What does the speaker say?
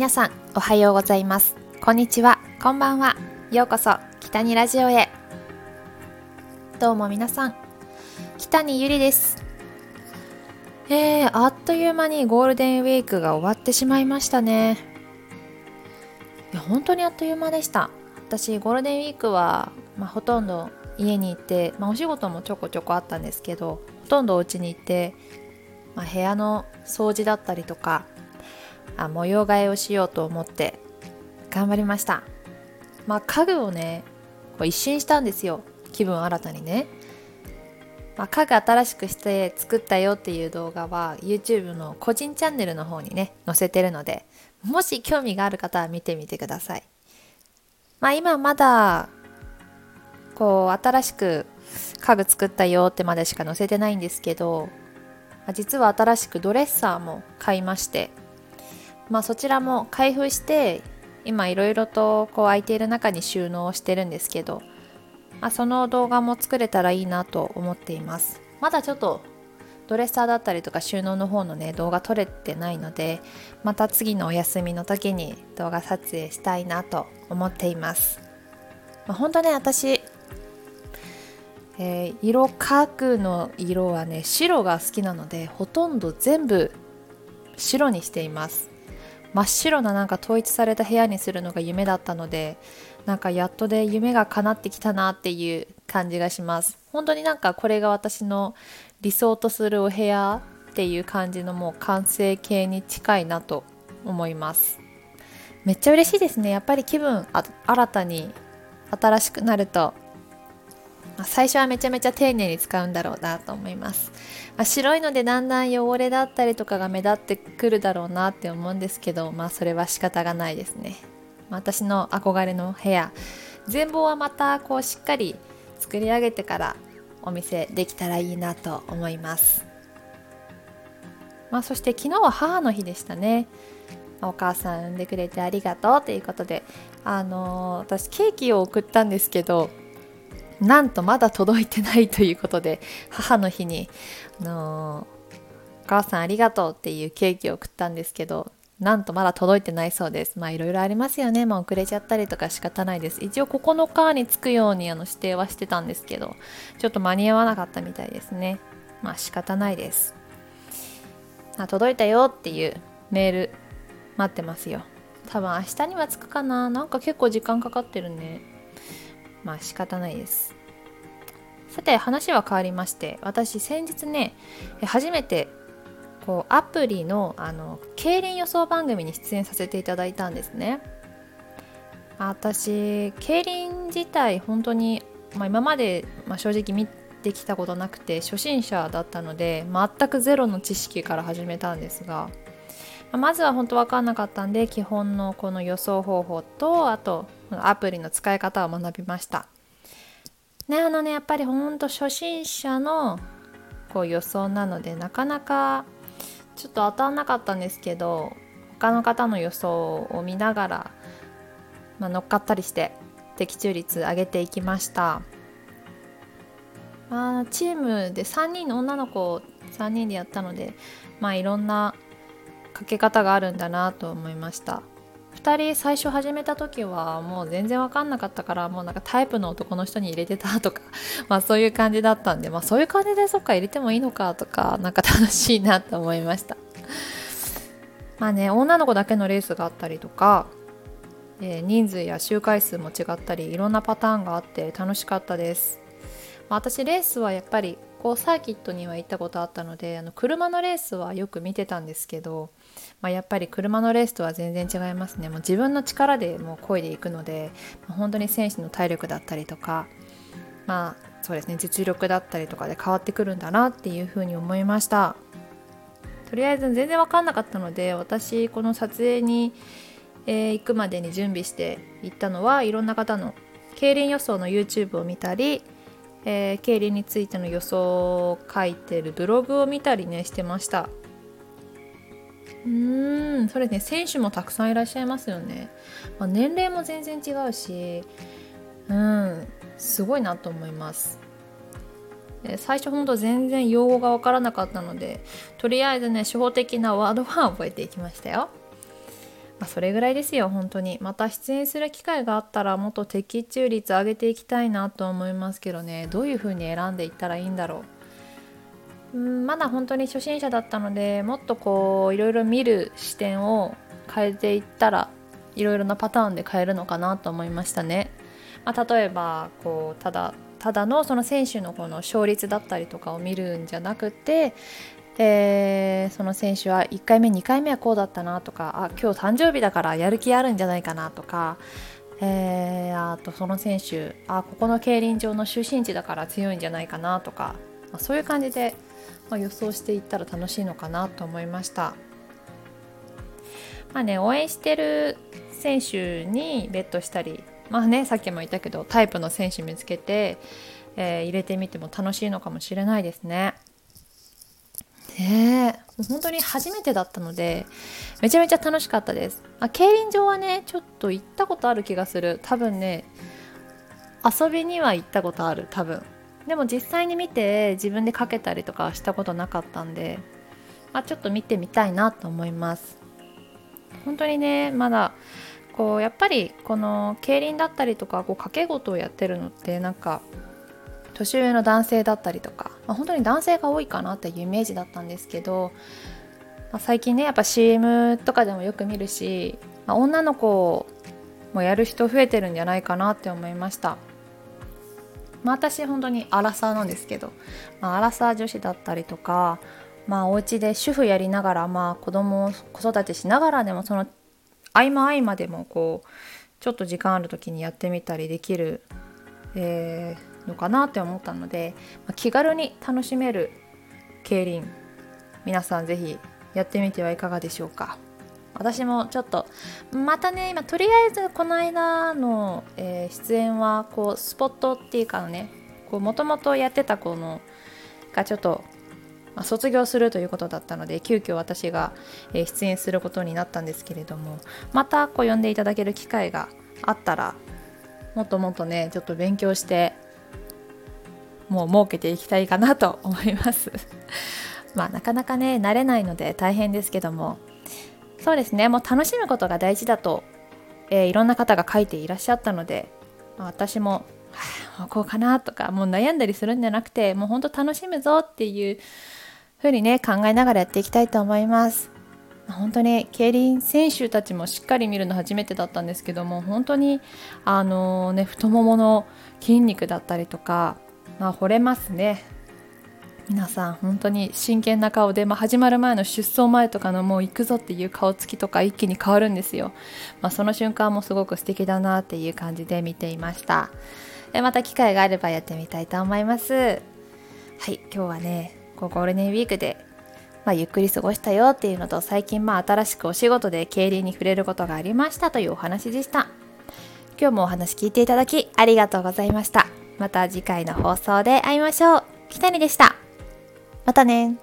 皆さんおはようございます。こんにちは。こんばんは。ようこそ北にラジオへ。どうも皆さん北にゆりです。えー、あっという間にゴールデンウィークが終わってしまいましたね。いや本当にあっという間でした。私ゴールデンウィークは、まあ、ほとんど家に行って、まあ、お仕事もちょこちょこあったんですけどほとんどお家に行って、まあ、部屋の掃除だったりとかあ模様替えをしようと思って頑張りました。まあ家具をねこう一新したんですよ。気分新たにね、まあ、家具新しくして作ったよっていう動画は YouTube の個人チャンネルの方にね載せてるのでもし興味がある方は見てみてください。まあ今まだこう新しく家具作ったよってまでしか載せてないんですけど実は新しくドレッサーも買いましてまあ、そちらも開封して今いろいろとこう空いている中に収納してるんですけど、まあ、その動画も作れたらいいなと思っています。まだちょっとドレッサーだったりとか収納の方のね動画撮れてないのでまた次のお休みの時に動画撮影したいなと思っています、まあ、本当ね私えー、色家具の色はね白が好きなのでほとんど全部白にしています。真っ白ななんか統一された部屋にするのが夢だったのでなんかやっとで夢が叶ってきたなっていう感じがします。本当になんかこれが私の理想とするお部屋っていう感じのもう完成形に近いなと思います。めっちゃ嬉しいですね。やっぱり気分新たに新しくなるとまあ、最初はめちゃめちゃ丁寧に使うんだろうなと思います、まあ、白いのでだんだん汚れだったりとかが目立ってくるだろうなって思うんですけどまあそれは仕方がないですね、まあ、私の憧れの部屋。全貌はまたこうしっかり作り上げてからお店できたらいいなと思います。まあそして昨日は母の日でしたね。お母さん産んでくれてありがとうということであのー、私ケーキを送ったんですけどなんとまだ届いてないということで母の日に、あのー、お母さんありがとうっていうケーキを送ったんですけどなんとまだ届いてないそうです。まあいろいろありますよね。まあ遅れちゃったりとか仕方ないです。一応9日に着くようにあの指定はしてたんですけど、ちょっと間に合わなかったみたいですね。まあ仕方ないです。あ届いたよっていうメール待ってますよ。多分明日には着くかな。なんか結構時間かかってるね。まあ仕方ないです。さて話は変わりまして私先日ね初めてこうアプリのあの競輪予想番組に出演させていただいたんですね。私競輪自体本当に、まあ、今まで、まあ、正直見てきたことなくて初心者だったので全くゼロの知識から始めたんですがまずは本当分かんなかったんで基本のこの予想方法とあとアプリの使い方を学びました。ねあのねやっぱりほんと初心者のこう予想なのでなかなかちょっと当たんなかったんですけど他の方の予想を見ながら、まあ、乗っかったりして的中率上げていきました。まあチームで3人の女の子を3人でやったのでまあいろんなかけ方があるんだなと思いました。2人最初始めた時はもう全然分かんなかったからもうなんかタイプの男の人に入れてたとか まあそういう感じだったんでまあそういう感じでそっか入れてもいいのかとかなんか楽しいなと思いました。まあね女の子だけのレースがあったりとか、えー、人数や周回数も違ったりいろんなパターンがあって楽しかったです、まあ、私レースはやっぱりこうサーキットには行ったことあったのであの車のレースはよく見てたんですけどまあ、やっぱり車のレースとは全然違いますね。もう自分の力でもう漕いでいくので、まあ、本当に選手の体力だったりとかまあそうですね実力だったりとかで変わってくるんだなっていうふうに思いました。とりあえず全然分かんなかったので私この撮影に、えー、行くまでに準備して行ったのはいろんな方の競輪予想の YouTube を見たり、えー、競輪についての予想を書いてるブログを見たりねしてました。うんそれね選手もたくさんいらっしゃいますよね、まあ、年齢も全然違うしうんすごいなと思います。最初ほんと全然用語が分からなかったのでとりあえずね初歩的なワードは覚えていきましたよ。まあ、それぐらいですよ本当に。また出演する機会があったらもっと的中率上げていきたいなと思いますけどね。どういう風に選んでいったらいいんだろう。うんまだ本当に初心者だったのでもっとこういろいろ見る視点を変えていったらいろいろなパターンで変えるのかなと思いましたね、まあ、例えばこうただただのその選手のこの勝率だったりとかを見るんじゃなくてえー、その選手は1回目2回目はこうだったなとかあ今日誕生日だからやる気あるんじゃないかなとか、えー、あとその選手あここの競輪場の出身地だから強いんじゃないかなとか、まあ、そういう感じで、まあ、予想していったら楽しいのかなと思いました。まあね、応援してる選手にベットしたりまあねさっきも言ったけどタイプの選手見つけて、えー、入れてみても楽しいのかもしれないですね。ねえ本当に初めてだったのでめちゃめちゃ楽しかったです、あ、競輪場はねちょっと行ったことある気がする。多分ね遊びには行ったことある多分。でも実際に見て自分でかけたりとかしたことなかったんで、まあ、ちょっと見てみたいなと思います。本当にねまだこうやっぱりこの競輪だったりとかこう掛け事をやってるのってなんか年上の男性だったりとか、まあ、本当に男性が多いかなっていうイメージだったんですけど、まあ、最近ねやっぱ CM とかでもよく見るし、まあ、女の子もやる人増えてるんじゃないかなって思いました。まあ、私本当にアラサーなんですけど、まあ、アラサー女子だったりとか、まあ、お家で主婦やりながら、まあ、子供を子育てしながらでもその合間合間でもこうちょっと時間ある時にやってみたりできる、えー、のかなって思ったので、まあ、気軽に楽しめる競輪皆さん是非やってみてはいかがでしょうか。私もちょっとまたね今とりあえずこの間の、えー、出演はこうスポットっていうかねもともとやってた子のがちょっと、まあ、卒業するということだったので急遽私が、えー、出演することになったんですけれどもまたこう呼んでいただける機会があったらもっともっとねちょっと勉強してもう設けていきたいかなと思います。まあなかなかね慣れないので大変ですけども。そうですね。もう楽しむことが大事だと、えー、いろんな方が書いていらっしゃったので、ま、私も、あ、こうかなとかもう悩んだりするんじゃなくてもうほんと楽しむぞっていうふうにね考えながらやっていきたいと思います。本当に競輪選手たちもしっかり見るの初めてだったんですけども本当にあのね太ももの筋肉だったりとかまあ、惚れますね。皆さん本当に真剣な顔で、まあ、始まる前の出走前とかのもう行くぞっていう顔つきとか一気に変わるんですよ、まあ、その瞬間もすごく素敵だなっていう感じで見ていました。でまた機会があればやってみたいと思います。はい今日はねゴールデンウィークでまあ、ゆっくり過ごしたよっていうのと最近まあ新しくお仕事で競輪に触れることがありましたというお話でした。今日もお話聞いていただきありがとうございました。また次回の放送で会いましょう。北にでした。またね